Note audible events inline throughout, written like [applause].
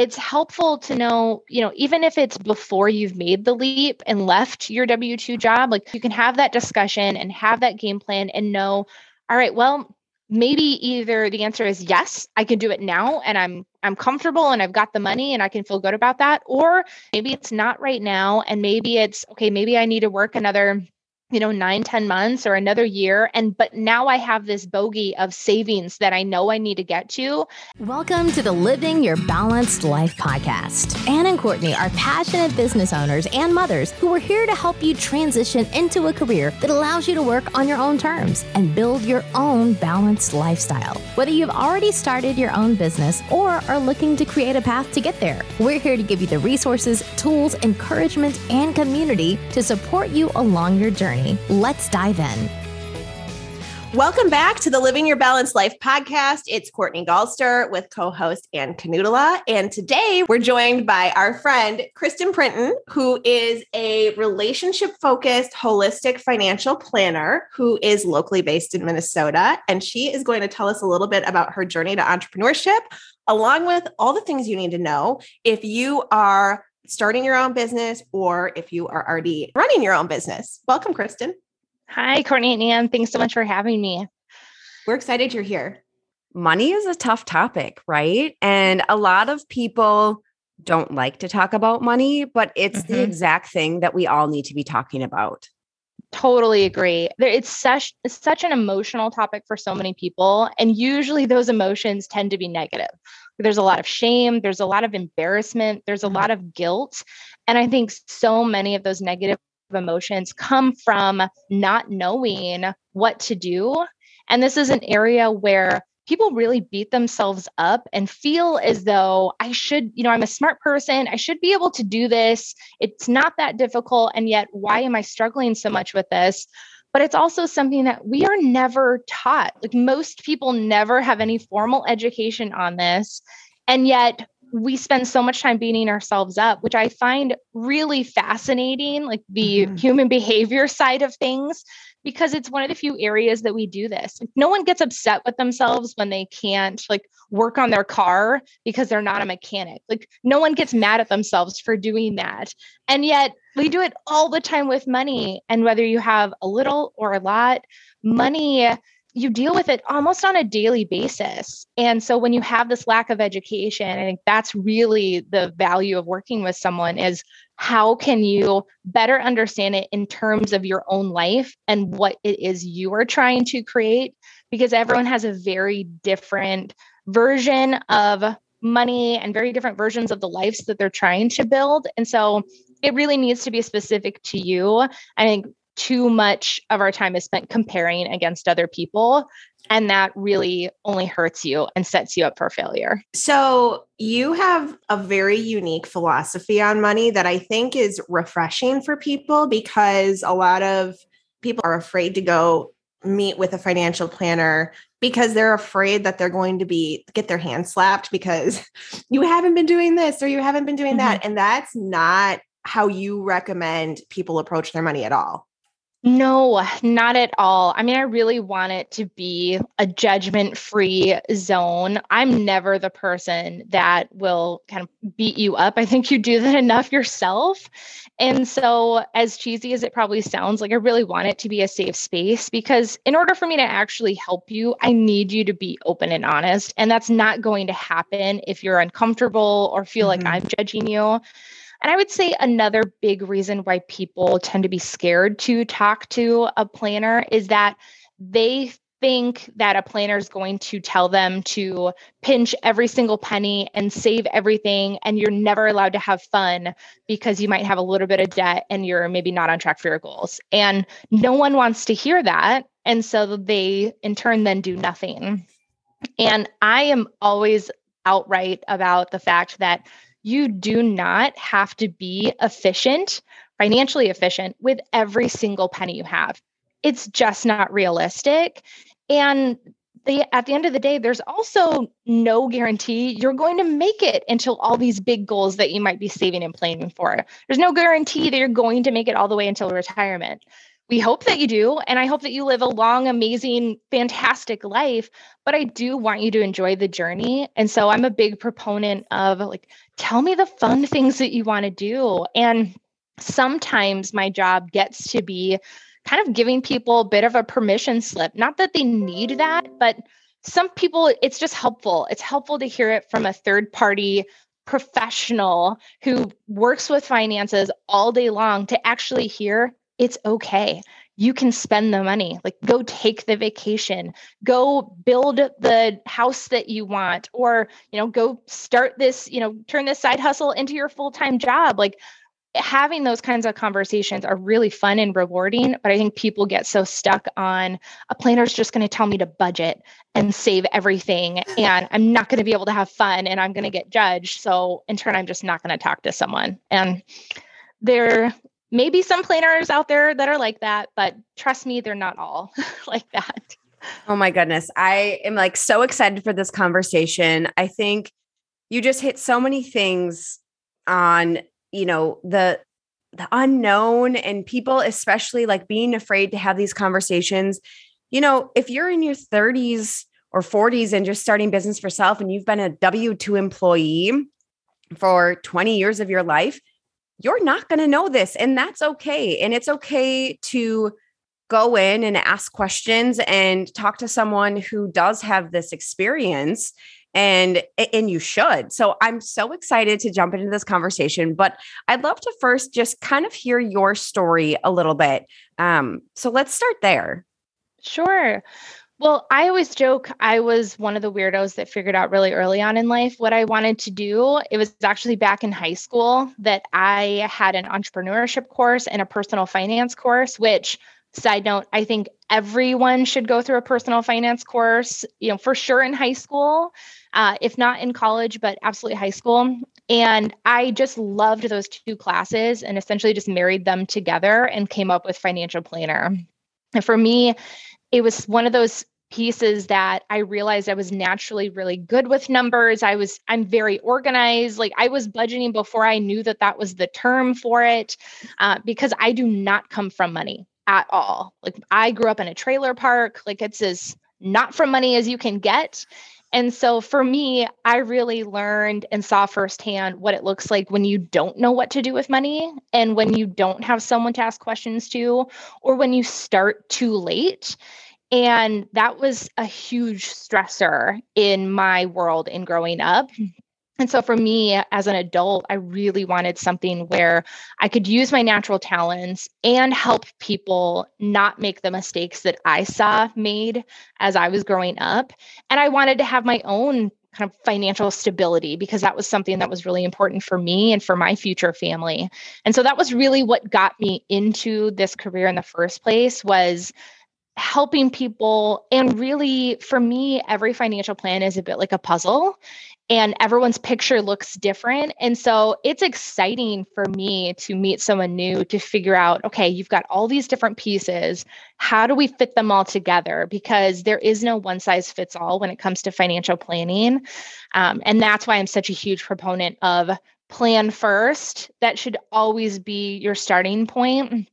it's helpful to know, you know, even if it's before you've made the leap and left your W 2 job, like you can have that discussion and have that game plan and know, all right, well, maybe either the answer is yes i can do it now and i'm i'm comfortable and i've got the money and i can feel good about that or maybe it's not right now and maybe it's okay maybe i need to work another you know nine ten months or another year. And but now i have this bogey of savings that i know i need to get to. Welcome to the living your balanced life podcast. Ann and Cortney are passionate business owners and mothers who are here to help you transition into a career that allows you to work on your own terms and build your own balanced lifestyle. Whether you've already started your own business or are looking to create a path to get there we're here to give you the resources tools encouragement and community to support you along your journey journey. Let's dive in. Welcome back to the Living Your Balanced Life podcast. It's Cortney Galster with co host Ann Canutala. And today we're joined by our friend Kristin Printon, who is a relationship focused, holistic financial planner who is locally based in Minnesota. And she is going to tell us a little bit about her journey to entrepreneurship, along with all the things you need to know if you are starting your own business or if you are already running your own business. Welcome, Kristin. Hi, Cortney and Ann. Thanks so much for having me. We're excited you're here. Money is a tough topic, right? And a lot of people don't like to talk about money, but it's mm-hmm. the exact thing that we all need to be talking about. Totally agree. It's such it's such an emotional topic for so many people and usually those emotions tend to be negative there's a lot of shame, there's a lot of embarrassment, there's a mm-hmm. lot of guilt. And I think so many of those negative emotions come from not knowing what to do. And this is an area where people really beat themselves up and feel as though I should, you know, I'm a smart person. I should be able to do this. It's not that difficult. And yet, why am I struggling so much with this? But it's also something that we are never taught. Like most people never have any formal education on this. And yet we spend so much time beating ourselves up, which I find really fascinating, like the mm-hmm. human behavior side of things, because it's one of the few areas that we do this. no one gets upset with themselves when they can't like work on their car because they're not a mechanic. Like no one gets mad at themselves for doing that. And yet we do it all the time with money. And whether you have a little or a lot, money you deal with it almost on a daily basis. And so when you have this lack of education, I think that's really the value of working with someone is how can you better understand it in terms of your own life and what it is you are trying to create because everyone has a very different version of money and very different versions of the lives that they're trying to build. And so it really needs to be specific to you. I think too much of our time is spent comparing against other people. And that really only hurts you and sets you up for failure. So, you have a very unique philosophy on money that I think is refreshing for people because a lot of people are afraid to go meet with a financial planner because they're afraid that they're going to be get their hand slapped because [laughs] you haven't been doing this or you haven't been doing mm-hmm. that and that's not how you recommend people approach their money at all no, not at all. I mean, I really want it to be a judgment free zone. I'm never the person that will kind of beat you up. I think you do that [laughs] enough yourself. And so, as cheesy as it probably sounds, like I really want it to be a safe space because, in order for me to actually help you, I need you to be open and honest. And that's not going to happen if you're uncomfortable or feel mm-hmm. like I'm judging you. And I would say another big reason why people tend to be scared to talk to a planner is that they think that a planner is going to tell them to pinch every single penny and save everything and you're never allowed to have fun because you might have a little bit of debt and you're maybe not on track for your goals. And no one wants to hear that and so they in turn then do nothing. And i am always outright about the fact that you do not have to be efficient, financially efficient with every single penny you have. It's just not realistic. And the, at the end of the day, there's also no guarantee you're going to make it until all these big goals that you might be saving and planning for. There's no guarantee that you're going to make it all the way until retirement we hope that you do. And I hope that you live a long, amazing, fantastic life. But I do want you to enjoy the journey. And so I'm a big proponent of like, tell me the fun things that you want to do. And sometimes my job gets to be kind of giving people a bit of a permission slip. Not that they need that, but some people, it's just helpful. It's helpful to hear it from a third party professional who works with finances all day long to actually hear it's okay. You can spend the money. Like, go take the vacation, go build the house that you want, or, you know, go start this, you know, turn this side hustle into your full time job. Like, having those kinds of conversations are really fun and rewarding but i think people get so stuck on a planner is just going to tell me to budget and save everything [laughs] and i'm not going to be able to have fun and i'm going to get judged so in turn i'm just not going to talk to someone and there may be some planners out there that are like that but trust me they're not all [laughs] like that. Oh my goodness. I am like so excited for this conversation. I think you just hit so many things on you know the the unknown and people especially like being afraid to have these conversations. You know if you're in your 30s or 40s and just starting business for self and you've been a w2 employee for 20 years of your life you're not going to know this and that's okay and it's okay to go in and ask questions and talk to someone who does have this experience and and you should. So I'm so excited to jump into this conversation, but I'd love to first just kind of hear your story a little bit. Um, so let's start there. Sure. Well, I always joke I was one of the weirdos that figured out really early on in life what I wanted to do. It was actually back in high school that I had an entrepreneurship course and a personal finance course, which side note, I think everyone should go through a personal finance course, you know, for sure in high school uh, if not in college, but absolutely high school. And I just loved those two classes and essentially just married them together and came up with financial planner. And for me, it was one of those pieces that I realized I was naturally really good with numbers. I was I'm very organized. Like I was budgeting before I knew that that was the term for it, uh, because I do not come from money at all. Like I grew up in a trailer park. Like it's as not from money as you can get. And so for me, I really learned and saw firsthand what it looks like when you don't know what to do with money and when you don't have someone to ask questions to, or when you start too late. And that was a huge stressor in my world in growing up and so for me as an adult, I really wanted something where I could use my natural talents and help people not make the mistakes that I saw made as I was growing up. And I wanted to have my own kind of financial stability because that was something that was really important for me and for my future family. And so that was really what got me into this career in the first place was helping people and really for me every financial plan is a bit like a puzzle and everyone's picture looks different. And so it's exciting for me to meet someone new to figure out okay, you've got all these different pieces. How do we fit them all together? Because there is no one size fits all when it comes to financial planning. Um, and that's why I'm such a huge proponent of plan first. That should always be your starting point.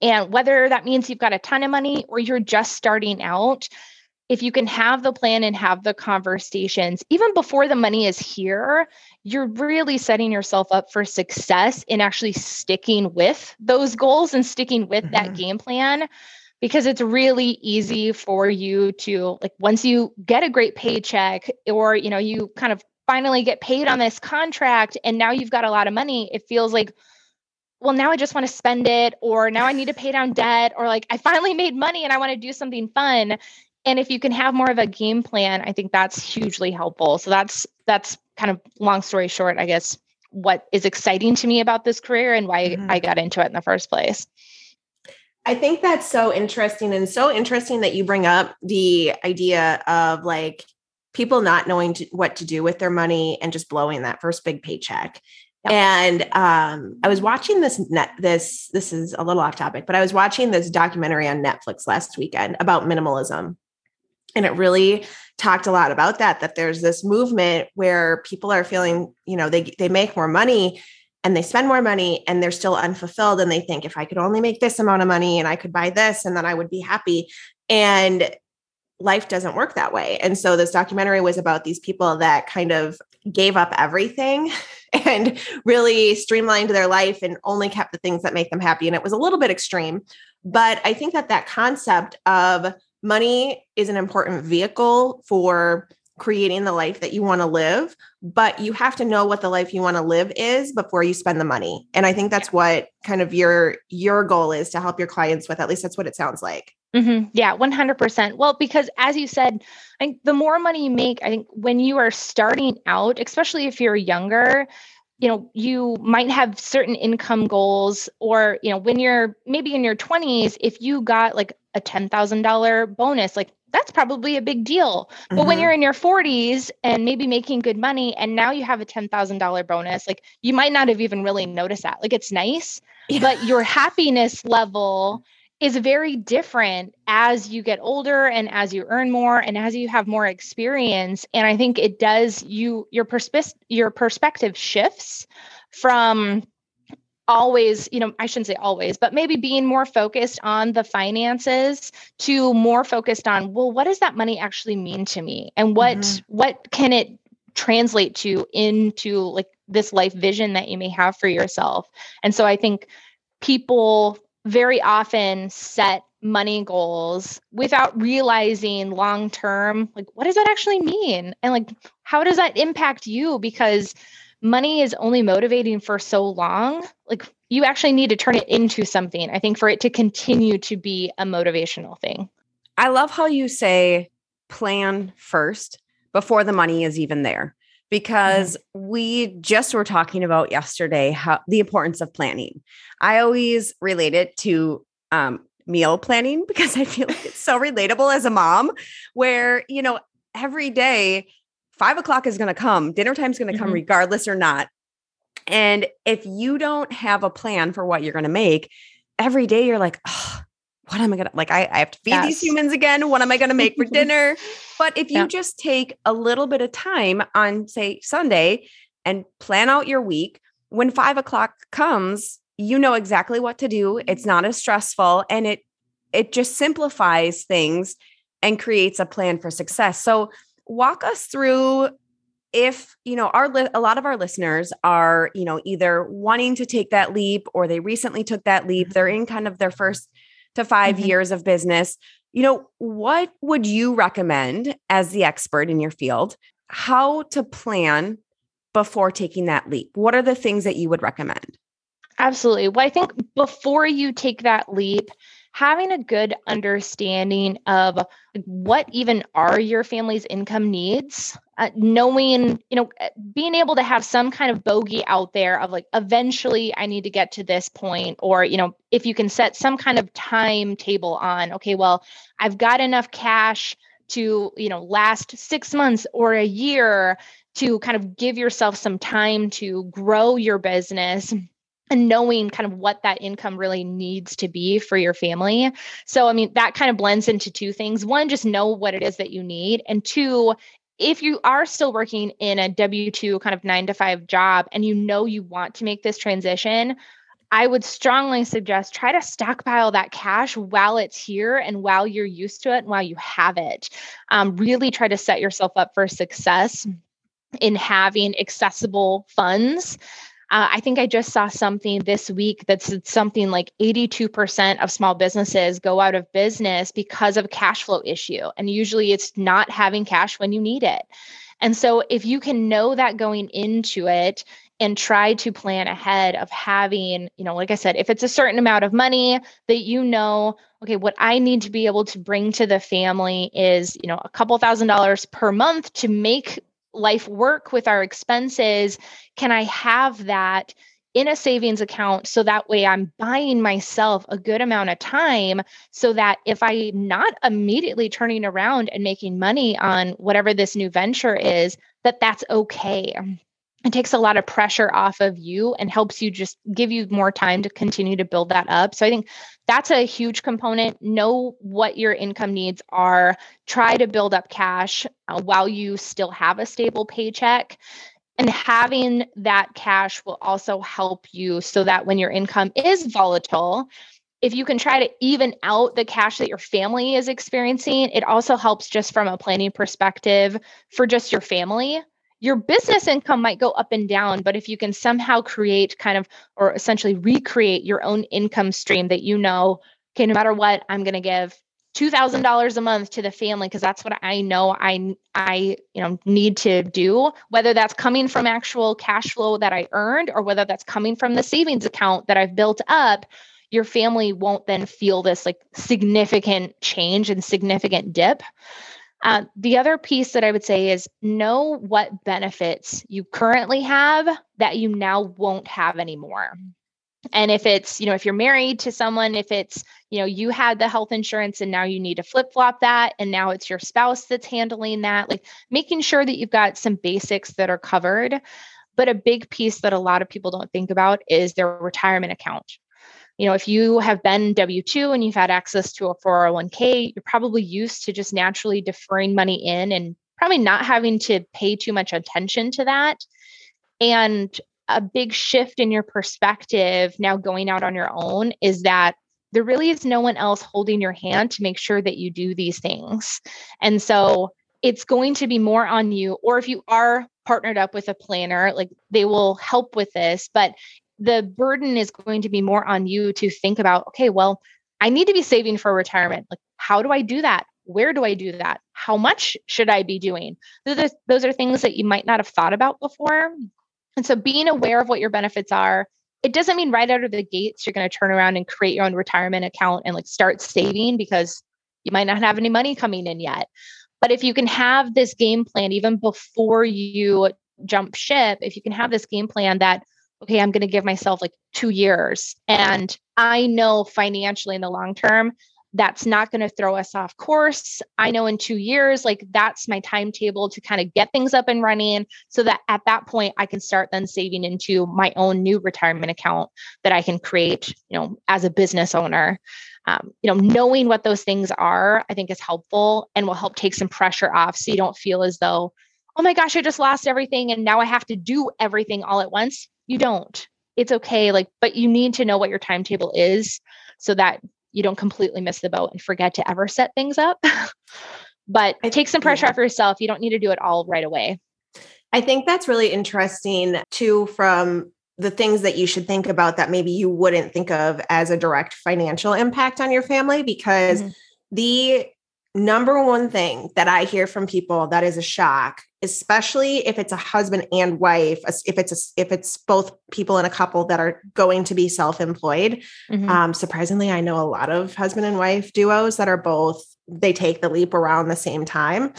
And whether that means you've got a ton of money or you're just starting out, if you can have the plan and have the conversations even before the money is here, you're really setting yourself up for success in actually sticking with those goals and sticking with mm-hmm. that game plan because it's really easy for you to like once you get a great paycheck or you know you kind of finally get paid on this contract and now you've got a lot of money it feels like well now i just want to spend it or now i need to pay down debt or like i finally made money and i want to do something fun and if you can have more of a game plan i think that's hugely helpful so that's that's kind of long story short i guess what is exciting to me about this career and why mm-hmm. i got into it in the first place i think that's so interesting and so interesting that you bring up the idea of like people not knowing to, what to do with their money and just blowing that first big paycheck Yep. And um, I was watching this net this this is a little off topic, but I was watching this documentary on Netflix last weekend about minimalism and it really talked a lot about that that there's this movement where people are feeling you know they they make more money and they spend more money and they're still unfulfilled and they think if I could only make this amount of money and I could buy this and then I would be happy. And life doesn't work that way. And so this documentary was about these people that kind of gave up everything [laughs] and really streamlined their life and only kept the things that make them happy. And it was a little bit extreme. But I think that that concept of money is an important vehicle for creating the life that you want to live, but you have to know what the life you want to live is before you spend the money. And I think that's what kind of your your goal is to help your clients with. At least that's what it sounds like. Mm-hmm. Yeah, 100%. Well, because as you said, I think the more money you make, I think when you are starting out, especially if you're younger, you know, you might have certain income goals, or, you know, when you're maybe in your 20s, if you got like a $10,000 bonus, like that's probably a big deal. But mm-hmm. when you're in your 40s and maybe making good money and now you have a $10,000 bonus, like you might not have even really noticed that. Like it's nice, yeah. but your happiness level is very different as you get older and as you earn more and as you have more experience and i think it does you your perspe- your perspective shifts from always you know i shouldn't say always but maybe being more focused on the finances to more focused on well what does that money actually mean to me? And what mm-hmm. what can it translate to into like this life vision that you may have for yourself? And so i think people very often set money goals without realizing long term like what does that actually mean? And like how does that impact you? Because money is only motivating for so long like you actually need to turn it into something i think for it to continue to be a motivational thing i love how you say plan first before the money is even there because mm-hmm. we just were talking about yesterday how the importance of planning. I always relate it to um, meal planning [laughs] because I feel like it's so relatable as a mom, where you know every day five o'clock is going to come, dinner time is going to mm-hmm. come regardless or not. And if you don't have a plan for what you're going to make, every day you're like, oh, what am I gonna like? I, I have to feed yes. these humans again. What am I gonna make for [laughs] dinner? But if you yeah. just take a little bit of time on, say, Sunday and plan out your week, when five o'clock comes, you know exactly what to do. It's not as stressful and it it just simplifies things and creates a plan for success. So walk us through if you know our li- a lot of our listeners are you know either wanting to take that leap or they recently took that leap they're mm-hmm. in kind of their first to 5 mm-hmm. years of business. You know, what would you recommend as the expert in your field how to plan before taking that leap? What are the things that you would recommend? Absolutely. Well, I think before you take that leap, having a good understanding of what even are your family's income needs uh, knowing you know uh, being able to have some kind of bogey out there of like eventually i need to get to this point or you know if you can set some kind of timetable on okay well i've got enough cash to you know last 6 months or a year to kind of give yourself some time to grow your business and knowing kind of what that income really needs to be for your family. So, I mean, that kind of blends into two things. One, just know what it is that you need. And two, if you are still working in a W 2 kind of nine to five job and you know you want to make this transition, I would strongly suggest try to stockpile that cash while it's here and while you're used to it and while you have it. Um, really try to set yourself up for success in having accessible funds uh, I think I just saw something this week that's something like 82% of small businesses go out of business because of cash flow issue. And usually it's not having cash when you need it. And so if you can know that going into it and try to plan ahead of having, you know, like I said, if it's a certain amount of money that you know, okay, what I need to be able to bring to the family is, you know, a couple thousand dollars per month to make life work with our expenses can i have that in a savings account so that way i'm buying myself a good amount of time so that if i'm not immediately turning around and making money on whatever this new venture is that that's okay it takes a lot of pressure off of you and helps you just give you more time to continue to build that up. So I think that's a huge component. Know what your income needs are. Try to build up cash uh, while you still have a stable paycheck. And having that cash will also help you so that when your income is volatile, if you can try to even out the cash that your family is experiencing, it also helps just from a planning perspective for just your family. Your business income might go up and down, but if you can somehow create kind of or essentially recreate your own income stream that you know, okay, no matter what, I'm going to give $2000 a month to the family because that's what I know I I you know need to do whether that's coming from actual cash flow that I earned or whether that's coming from the savings account that I've built up your family won't then feel this like significant change and significant dip. Uh, the other piece that I would say is know what benefits you currently have that you now won't have anymore. And if it's, you know, if you're married to someone, if it's, you know, you had the health insurance and now you need to flip flop that, and now it's your spouse that's handling that, like making sure that you've got some basics that are covered. But a big piece that a lot of people don't think about is their retirement account you know, if you have been W 2 and you've had access to a 401k, you're probably used to just naturally deferring money in and probably not having to pay too much attention to that. And a big shift in your perspective now going out on your own is that there really is no one else holding your hand to make sure that you do these things. And so it's going to be more on you, or if you are partnered up with a planner, like they will help with this, but the burden is going to be more on you to think about okay well i need to be saving for retirement. Like how do i do that? Where do i do that? How much should i be doing? Those are, things that you might not have thought about before. And so being aware of what your benefits are it doesn't mean right out of the gates you're going to turn around and create your own retirement account and like start saving because you might not have any money coming in yet. But if you can have this game plan even before you jump ship if you can have this game plan that okay, I'm going to give myself like two years. And I know financially in the long term, that's not going to throw us off course. I know in two years, like that's my timetable to kind of get things up and running so that at that point I can start then saving into my own new retirement account that I can create, you know, as a business owner. Um, you know, knowing what those things are, I think is helpful and will help take some pressure off so you don't feel as though, oh my gosh, I just lost everything and now I have to do everything all at once you don't it's okay like but you need to know what your timetable is so that you don't completely miss the boat and forget to ever set things up [laughs] but take some pressure yeah. off yourself you don't need to do it all right away i think that's really interesting too from the things that you should think about that maybe you wouldn't think of as a direct financial impact on your family because mm-hmm. the number one thing that I hear from people that is a shock, especially if it's a husband and wife, if it's a, if it's both people in a couple that are going to be self-employed. Mm-hmm. Um, surprisingly, I know a lot of husband and wife duos that are both they take the leap around the same time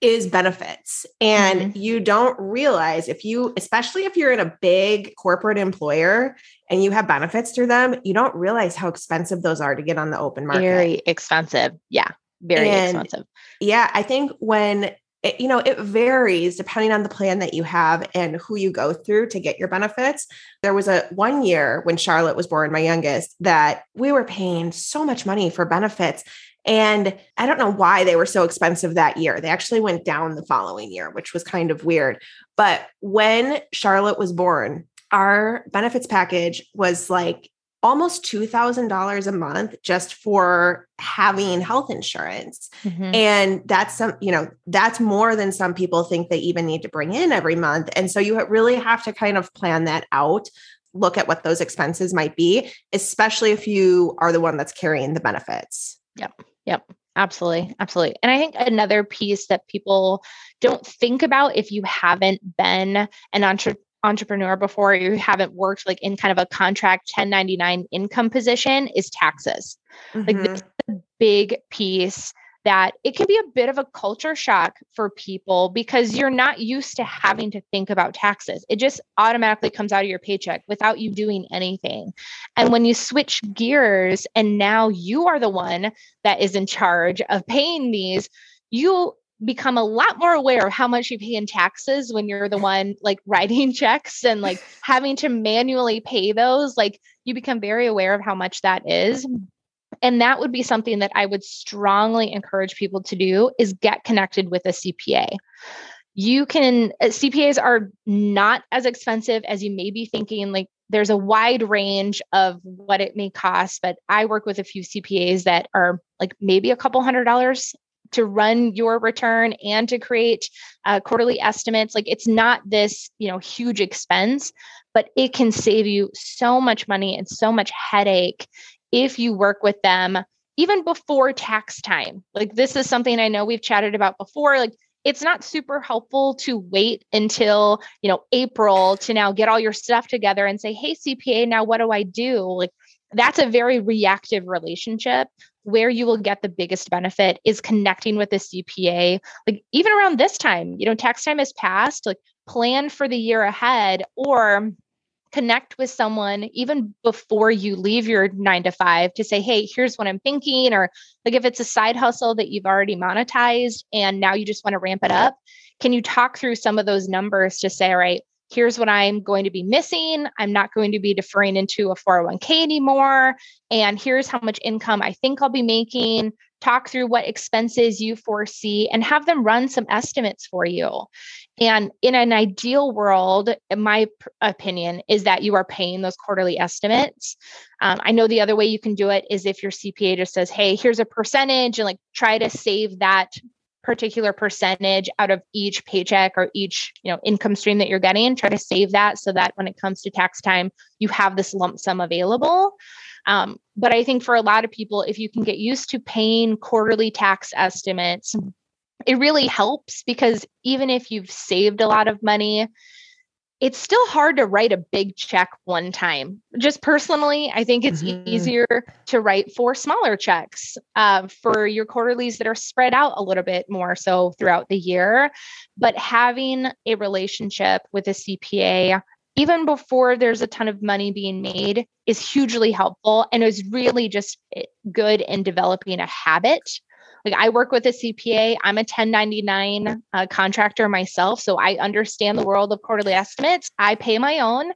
is benefits. And mm-hmm. you don't realize if you, especially if you're in a big corporate employer and you have benefits through them, you don't realize how expensive those are to get on the open market. Very expensive. Yeah very and expensive. Yeah, I think when it, you know it varies depending on the plan that you have and who you go through to get your benefits. There was a one year when Charlotte was born, my youngest, that we were paying so much money for benefits. And I don't know why they were so expensive that year. They actually went down the following year, which was kind of weird. But when Charlotte was born, our benefits package was like almost $2000 a month just for having health insurance. Mm-hmm. and that's some you know that's more than some people think they even need to bring in every month. And so you really have to kind of plan that out look at what those expenses might be especially if you are the one that's carrying the benefits. Yep yep. Absolutely absolutely. And i think another piece that people don't think about if you haven't been an entre- entrepreneur before you haven't worked like in kind of a contract 1099 income position is taxes mm-hmm. like this is a big piece that it can be a bit of a culture shock for people because you're not used to having to think about taxes. It just automatically comes out of your paycheck without you doing anything. And when you switch gears and now you are the one that is in charge of paying these, you become a lot more aware of how much you pay in taxes when you're the one like [laughs] writing checks and like having to manually pay those like you become very aware of how much that is. And that would be something that i would strongly encourage people to do is get connected with a cpa you can uh, CPAs are not as expensive as you may be thinking like there's a wide range of what it may cost but I work with a few CPAs that are like maybe a couple hundred dollars to run your return and to create uh, quarterly estimates like it's not this you know huge expense but it can save you so much money and so much headache if you work with them even before tax time. Like this is something i know we've chatted about before like it's not super helpful to wait until you know april to now get all your stuff together and say hey cpa now what do i do? Like that's a very reactive relationship where you will get the biggest benefit is connecting with the cpa like even around this time you know tax time has passed like plan for the year ahead or connect with someone even before you leave your nine to five to say, hey, here's what I'm thinking. Or like if it's a side hustle that you've already monetized and now you just want to ramp it up, can you talk through some of those numbers to say, all right, here's what I'm going to be missing. I'm not going to be deferring into a 401k anymore. And here's how much income I think I'll be making. Talk through what expenses you foresee and have them run some estimates for you. And in an ideal world, my opinion is that you are paying those quarterly estimates. Um, I know the other way you can do it is if your CPA just says, hey, here's a percentage, and like try to save that particular percentage out of each paycheck or each you know income stream that you're getting try to save that so that when it comes to tax time you have this lump sum available. Um, but i think for a lot of people if you can get used to paying quarterly tax estimates it really helps because even if you've saved a lot of money, it's still hard to write a big check one time. Just personally, I think it's mm-hmm. easier to write for smaller checks uh, for your quarterlies that are spread out a little bit more so throughout the year. But having a relationship with a CPA, even before there's a ton of money being made, is hugely helpful and is really just eh, good in developing a habit like I work with a CPA. I'm a 1099 uh, contractor myself, so I understand the world of quarterly estimates. I pay my own.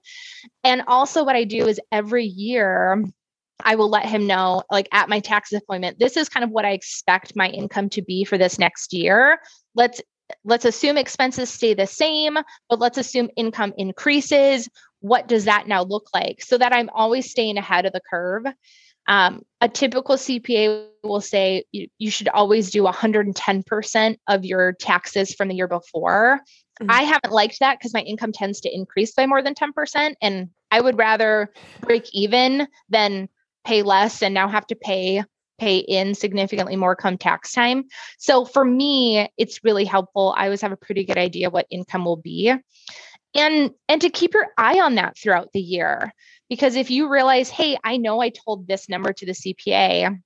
And also what I do is every year I will let him know, like at my tax appointment, this is kind of what I expect my income to be for this next year. Let's let's assume expenses stay the same, but let's assume income increases. What does that now look like? So that I'm always staying ahead of the curve. Um, a typical CPA will say you, you should always do 110% of your taxes from the year before. Mm-hmm. I haven't liked that because my income tends to increase by more than 10%. And I would rather break even than pay less and now have to pay pay in significantly more come tax time. So for me, it's really helpful. I always have a pretty good idea what income will be. And and to keep your eye on that throughout the year. Because if you realize, hey, I know I told this number to the CPA,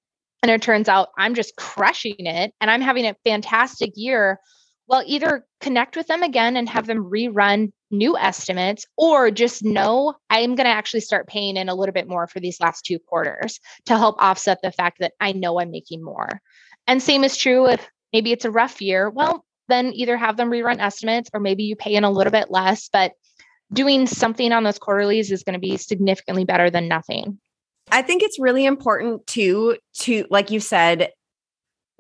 and it turns out I'm just crushing it and I'm having a fantastic year, well, either connect with them again and have them rerun new estimates, or just know I'm going to actually start paying in a little bit more for these last two quarters to help offset the fact that I know I'm making more. And same is true if maybe it's a rough year. Well, then either have them rerun estimates or maybe you pay in a little bit less, but doing something on those quarterlies is going to be significantly better than nothing. I think it's really important to to like you said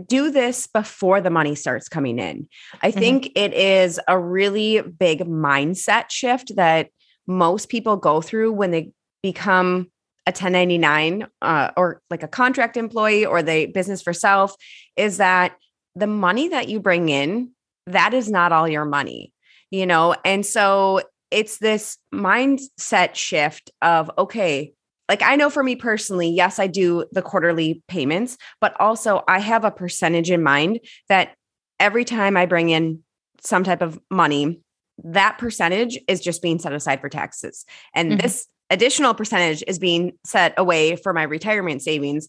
do this before the money starts coming in. I mm-hmm. think it is a really big mindset shift that most people go through when they become a 1099 uh, or like a contract employee or the business for self is that the money that you bring in that is not all your money you know and so it's this mindset shift of okay like I know for me personally, yes, I do the quarterly payments, but also I have a percentage in mind that every time I bring in some type of money, that percentage is just being set aside for taxes. And mm-hmm. this additional percentage is being set away for my retirement savings.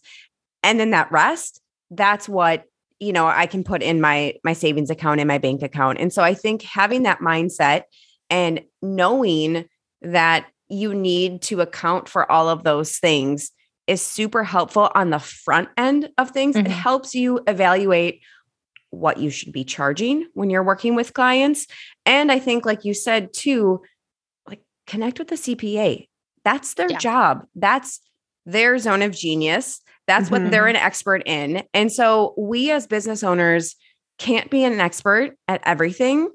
And then that rest, that's what you know I can put in my my savings account in my bank account. And so I think having that mindset and knowing that you need to account for all of those things is super helpful on the front end of things. Mm-hmm. It helps you evaluate what you should be charging when you're working with clients. And I think, like you said, too, like connect with the CPA. That's their yeah. job. That's their zone of genius. That's mm-hmm. what they're mm-hmm. an expert in. And so we as business owners can't be an expert at everything.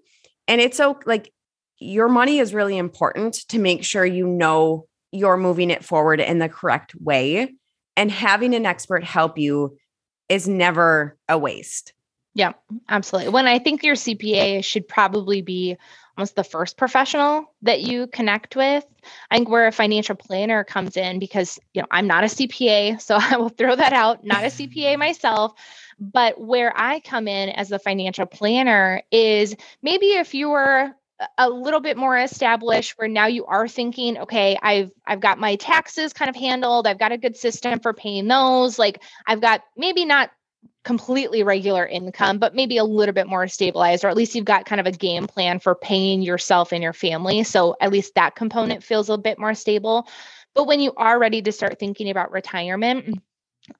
And it's so like your money is really important to make sure you know you're moving it forward in the correct way. And having an expert help you is never a waste. Yeah, absolutely. When I think your CPA should probably be almost the first professional that you connect with. I think where a financial planner comes in because, you know, I'm not a CPA, so [laughs] I will throw that out, not a CPA [laughs] myself. But where I come in as the financial planner is maybe if you were a little bit more established where now you are thinking okay i've i've got my taxes kind of handled. I've got a good system for paying those. Like i've got maybe not completely regular income but maybe a little bit more stabilized or at least you've got kind of a game plan for paying yourself and your family. So at least that component feels a bit more stable. But when you are ready to start thinking about retirement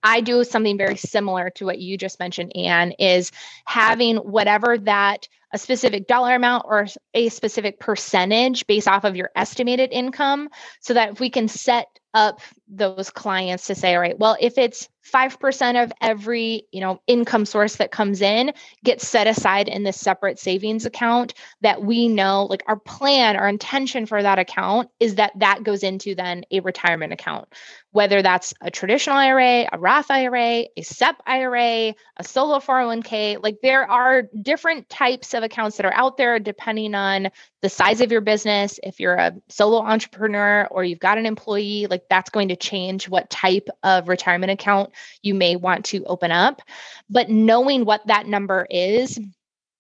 I do something very similar to what you just mentioned, Ann, is having whatever that a specific dollar amount or a specific percentage based off of your estimated income so that if we can set up those clients to say all right well if it's 5% of every you know income source that comes in gets set aside in this separate savings account that we know like our plan our intention for that account is that that goes into then a retirement account. Whether that's a traditional IRA a Roth IRA a SEP IRA a solo 401k like there are different types of accounts that are out there depending on the size of your business. If you're a solo entrepreneur or you've got an employee like that's going to change what type of retirement account you may want to open up. But knowing what that number is,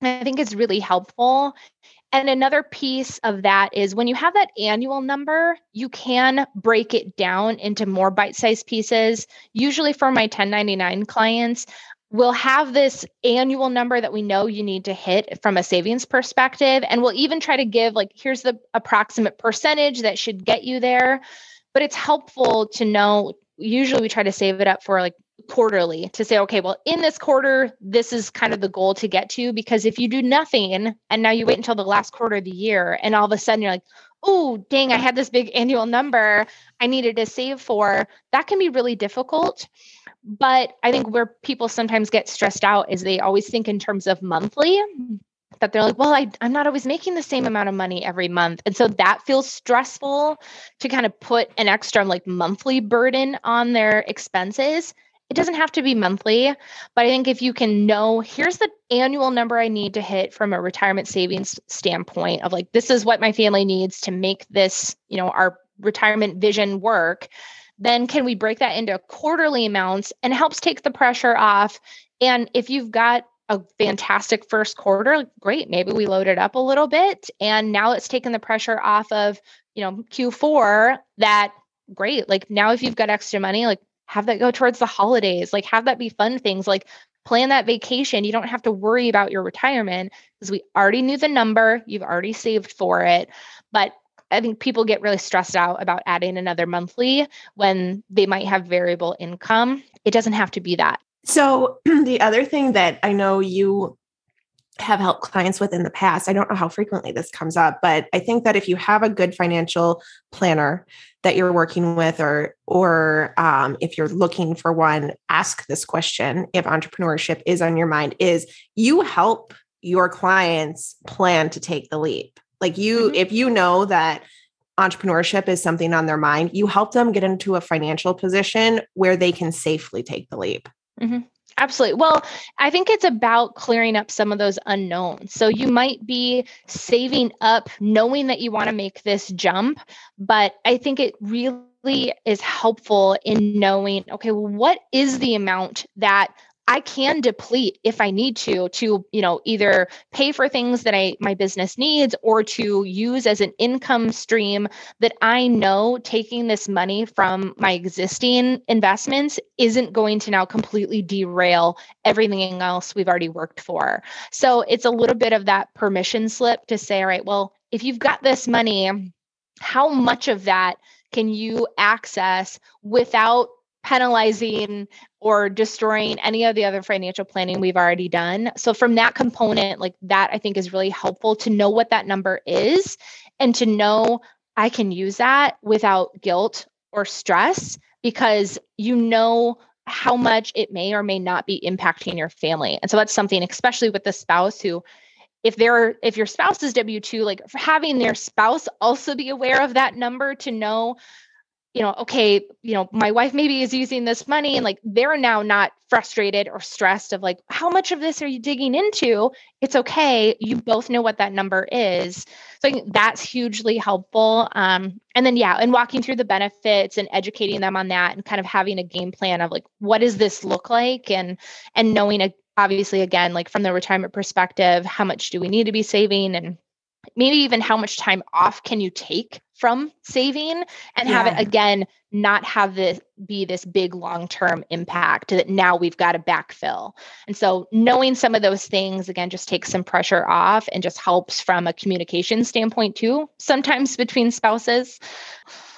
I think is really helpful. And another piece of that is when you have that annual number, you can break it down into more bite sized pieces. Usually, for my 1099 clients, we'll have this annual number that we know you need to hit from a savings perspective. And we'll even try to give, like, here's the approximate percentage that should get you there. But it's helpful to know usually we try to save it up for like quarterly to say, okay, well, in this quarter, this is kind of the goal to get to. Because if you do nothing and now you wait until the last quarter of the year and all of a sudden you're like, oh, dang, I had this big annual number I needed to save for, that can be really difficult. But I think where people sometimes get stressed out is they always think in terms of monthly that they're like, well, I, I'm not always making the same amount of money every month. And so that feels stressful to kind of put an extra like monthly burden on their expenses. It doesn't have to be monthly, but I think if you can know, here's the annual number I need to hit from a retirement savings standpoint of like, this is what my family needs to make this, you know, our retirement vision work, then can we break that into quarterly amounts and helps take the pressure off? And if you've got a fantastic first quarter. Great maybe we loaded up a little bit. And now it's taken the pressure off of you know q4 that great like now if you've got extra money like have that go towards the holidays like have that be fun things like plan that vacation. You don't have to worry about your retirement because we already knew the number. You've already saved for it. But I think people get really stressed out about adding another monthly when they might have variable income. It doesn't have to be that. So, [clears throat] the other thing that I know you have helped clients with in the past, I don't know how frequently this comes up, but I think that if you have a good financial planner that you're working with, or or um, if you're looking for one, ask this question. If entrepreneurship is on your mind, is you help your clients plan to take the leap. Like you, mm-hmm. if you know that entrepreneurship is something on their mind, you help them get into a financial position where they can safely take the leap. Mm-hmm. Absolutely. Well, I think it's about clearing up some of those unknowns. So you might be saving up knowing that you want to make this jump, but I think it really is helpful in knowing okay, well, what is the amount that I can deplete if I need to to you know either pay for things that I my business needs or to use as an income stream that I know taking this money from my existing investments isn't going to now completely derail everything else we've already worked for. So it's a little bit of that permission slip to say all right well if you've got this money how much of that can you access without penalizing or destroying any of the other financial planning we've already done. So, from that component, like that, I think is really helpful to know what that number is and to know I can use that without guilt or stress because you know how much it may or may not be impacting your family. And so, that's something, especially with the spouse who if they're if your spouse is w2 like having their spouse also be aware of that number to know you know, okay, you know, my wife maybe is using this money and like they're now not frustrated or stressed of like, how much of this are you digging into? It's okay. You both know what that number is. So I think that's hugely helpful. Um, and then, yeah, and walking through the benefits and educating them on that and kind of having a game plan of like, what does this look like? And, and knowing, a, obviously, again, like from the retirement perspective, how much do we need to be saving and maybe even how much time off can you take from saving and yeah. have it again not have this be this big long-term impact that now we've got to backfill and so knowing some of those things again just takes some pressure off and just helps from a communication standpoint too sometimes between spouses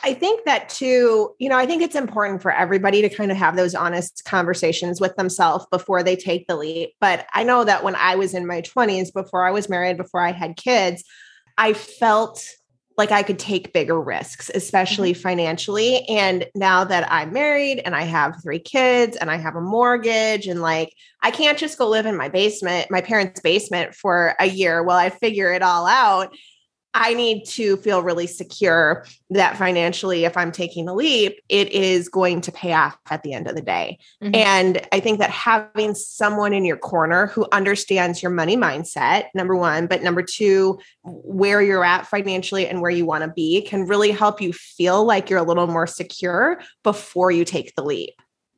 I think that too, you know, I think it's important for everybody to kind of have those honest conversations with themselves before they take the leap. But I know that when I was in my 20s, before I was married, before I had kids, I felt like I could take bigger risks, especially mm-hmm. financially. And now that I'm married and I have three kids and I have a mortgage, and like I can't just go live in my basement, my parents' basement for a year while I figure it all out. I need to feel really secure that financially, if I'm taking a leap, it is going to pay off at the end of the day. Mm-hmm. And I think that having someone in your corner who understands your money mindset, number one, but number two, where you're at financially and where you want to be can really help you feel like you're a little more secure before you take the leap.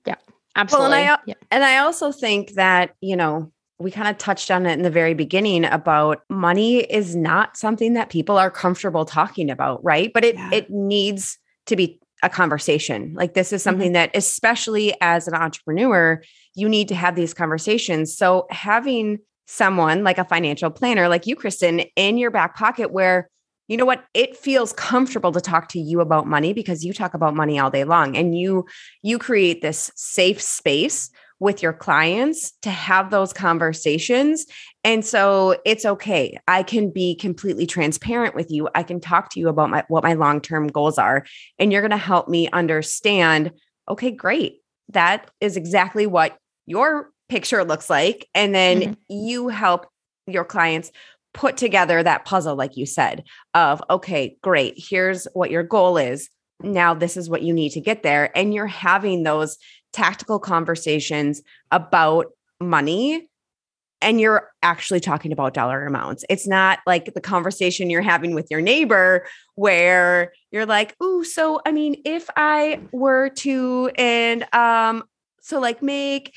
Yeah, absolutely. Well, and I, yeah. and I also think that, you know, we kind of touched on it in the very beginning about money is not something that people are comfortable talking about, right? But it yeah. it needs to be a conversation. Like this is something mm-hmm. that especially as an entrepreneur, you need to have these conversations. So having someone like a financial planner like you Kristin in your back pocket where you know what it feels comfortable to talk to you about money because you talk about money all day long and you you create this safe space with your clients to have those conversations. And so it's okay. I can be completely transparent with you. I can talk to you about my what my long-term goals are and you're going to help me understand, okay, great. That is exactly what your picture looks like and then mm-hmm. you help your clients put together that puzzle like you said of okay, great. Here's what your goal is now this is what you need to get there and you're having those tactical conversations about money and you're actually talking about dollar amounts. It's not like the conversation you're having with your neighbor where you're like, "Ooh, so I mean, if I were to and um so like make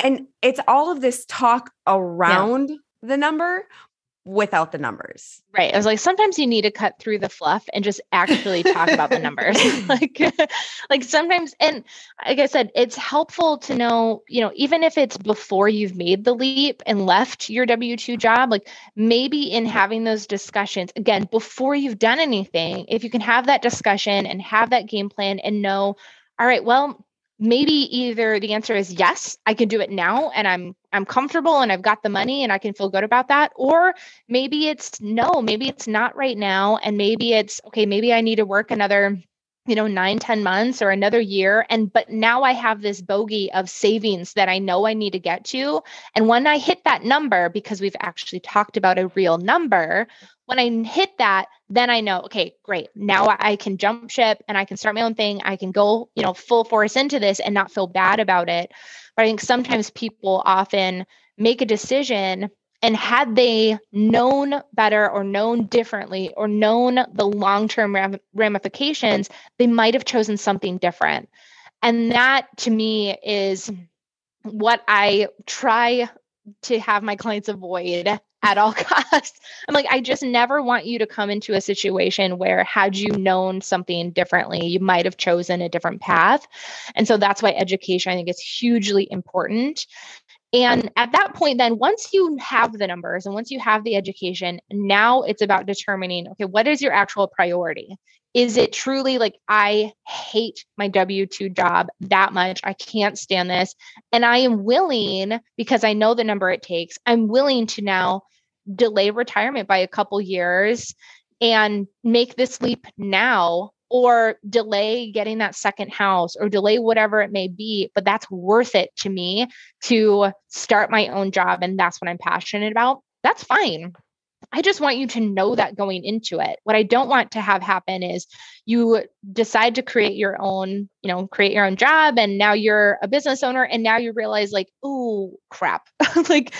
and it's all of this talk around yeah. the number without the numbers. Right. I was like, sometimes you need to cut through the fluff and just actually talk about the numbers. [laughs] [laughs] like, [laughs] like sometimes, and like I said, it's helpful to know, you know, even if it's before you've made the leap and left your W 2 job, like maybe in having those discussions, again, before you've done anything, if you can have that discussion and have that game plan and know, all right, well, maybe either the answer is yes i can do it now and i'm i'm comfortable and i've got the money and i can feel good about that or maybe it's no maybe it's not right now and maybe it's okay maybe i need to work another you know nine ten months or another year. And but now i have this bogey of savings that i know i need to get to. And when i hit that number because we've actually talked about a real number when i hit that then i know okay great. Now i can jump ship and i can start my own thing. I can go you know full force into this and not feel bad about it. But i think sometimes people often make a decision and had they known better or known differently or known the long term ramifications, they might have chosen something different. And that to me is what I try to have my clients avoid at all [laughs] costs. I'm like, I just never want you to come into a situation where, had you known something differently, you might have chosen a different path. And so that's why education, I think, is hugely important. And at that point, then once you have the numbers and once you have the education, now it's about determining okay, what is your actual priority? Is it truly like I hate my W 2 job that much? I can't stand this. And I am willing, because I know the number it takes, I'm willing to now delay retirement by a couple years and make this leap now or delay getting that second house or delay whatever it may be but that's worth it to me to start my own job and that's what i'm passionate about that's fine. I just want you to know that going into it. What I don't want to have happen is you decide to create your own, you know, create your own job and now you're a business owner and now you realize like, oh crap. [laughs] like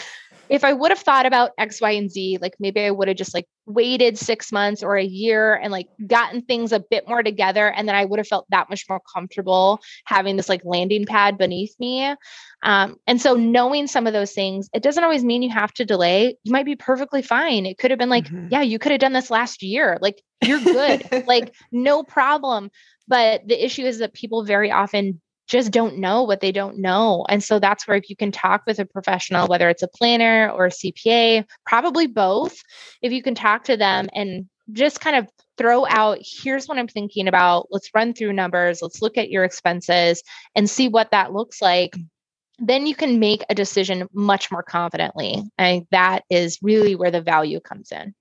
if I would have thought about X, Y, and Z, like maybe I would have just like waited six months or a year and like gotten things a bit more together. And then I would have felt that much more comfortable having this like landing pad beneath me. Um, and so knowing some of those things, it doesn't always mean you have to delay. You might be perfectly fine. It could have been like, mm-hmm. yeah, you could have done this last year. Like you're good, [laughs] like no problem. But the issue is that people very often just don't know what they don't know. And so that's where if you can talk with a professional, whether it's a planner or a CPA, probably both, if you can talk to them and just kind of throw out here's what I'm thinking about. Let's run through numbers. Let's look at your expenses and see what that looks like. Then you can make a decision much more confidently. And that is really where the value comes in.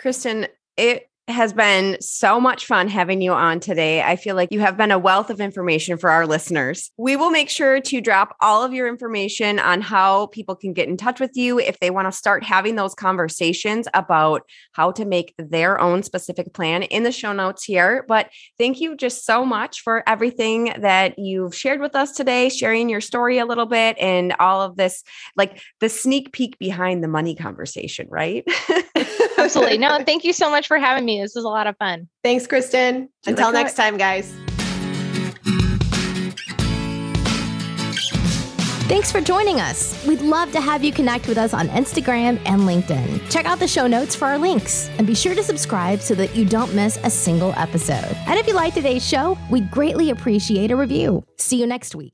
Kristin, it has been so much fun having you on today. I feel like you have been a wealth of information for our listeners. We will make sure to drop all of your information on how people can get in touch with you if they want to start having those conversations about how to make their own specific plan in the show notes here. But thank you just so much for everything that you've shared with us today, sharing your story a little bit and all of this, like the sneak peek behind the money conversation, right? [laughs] Absolutely. No, thank you so much for having me. This was a lot of fun. Thanks, Kristin. Until next time, guys. Thanks for joining us. We'd love to have you connect with us on Instagram and LinkedIn. Check out the show notes for our links and be sure to subscribe so that you don't miss a single episode. And if you like today's show, we'd greatly appreciate a review. See you next week.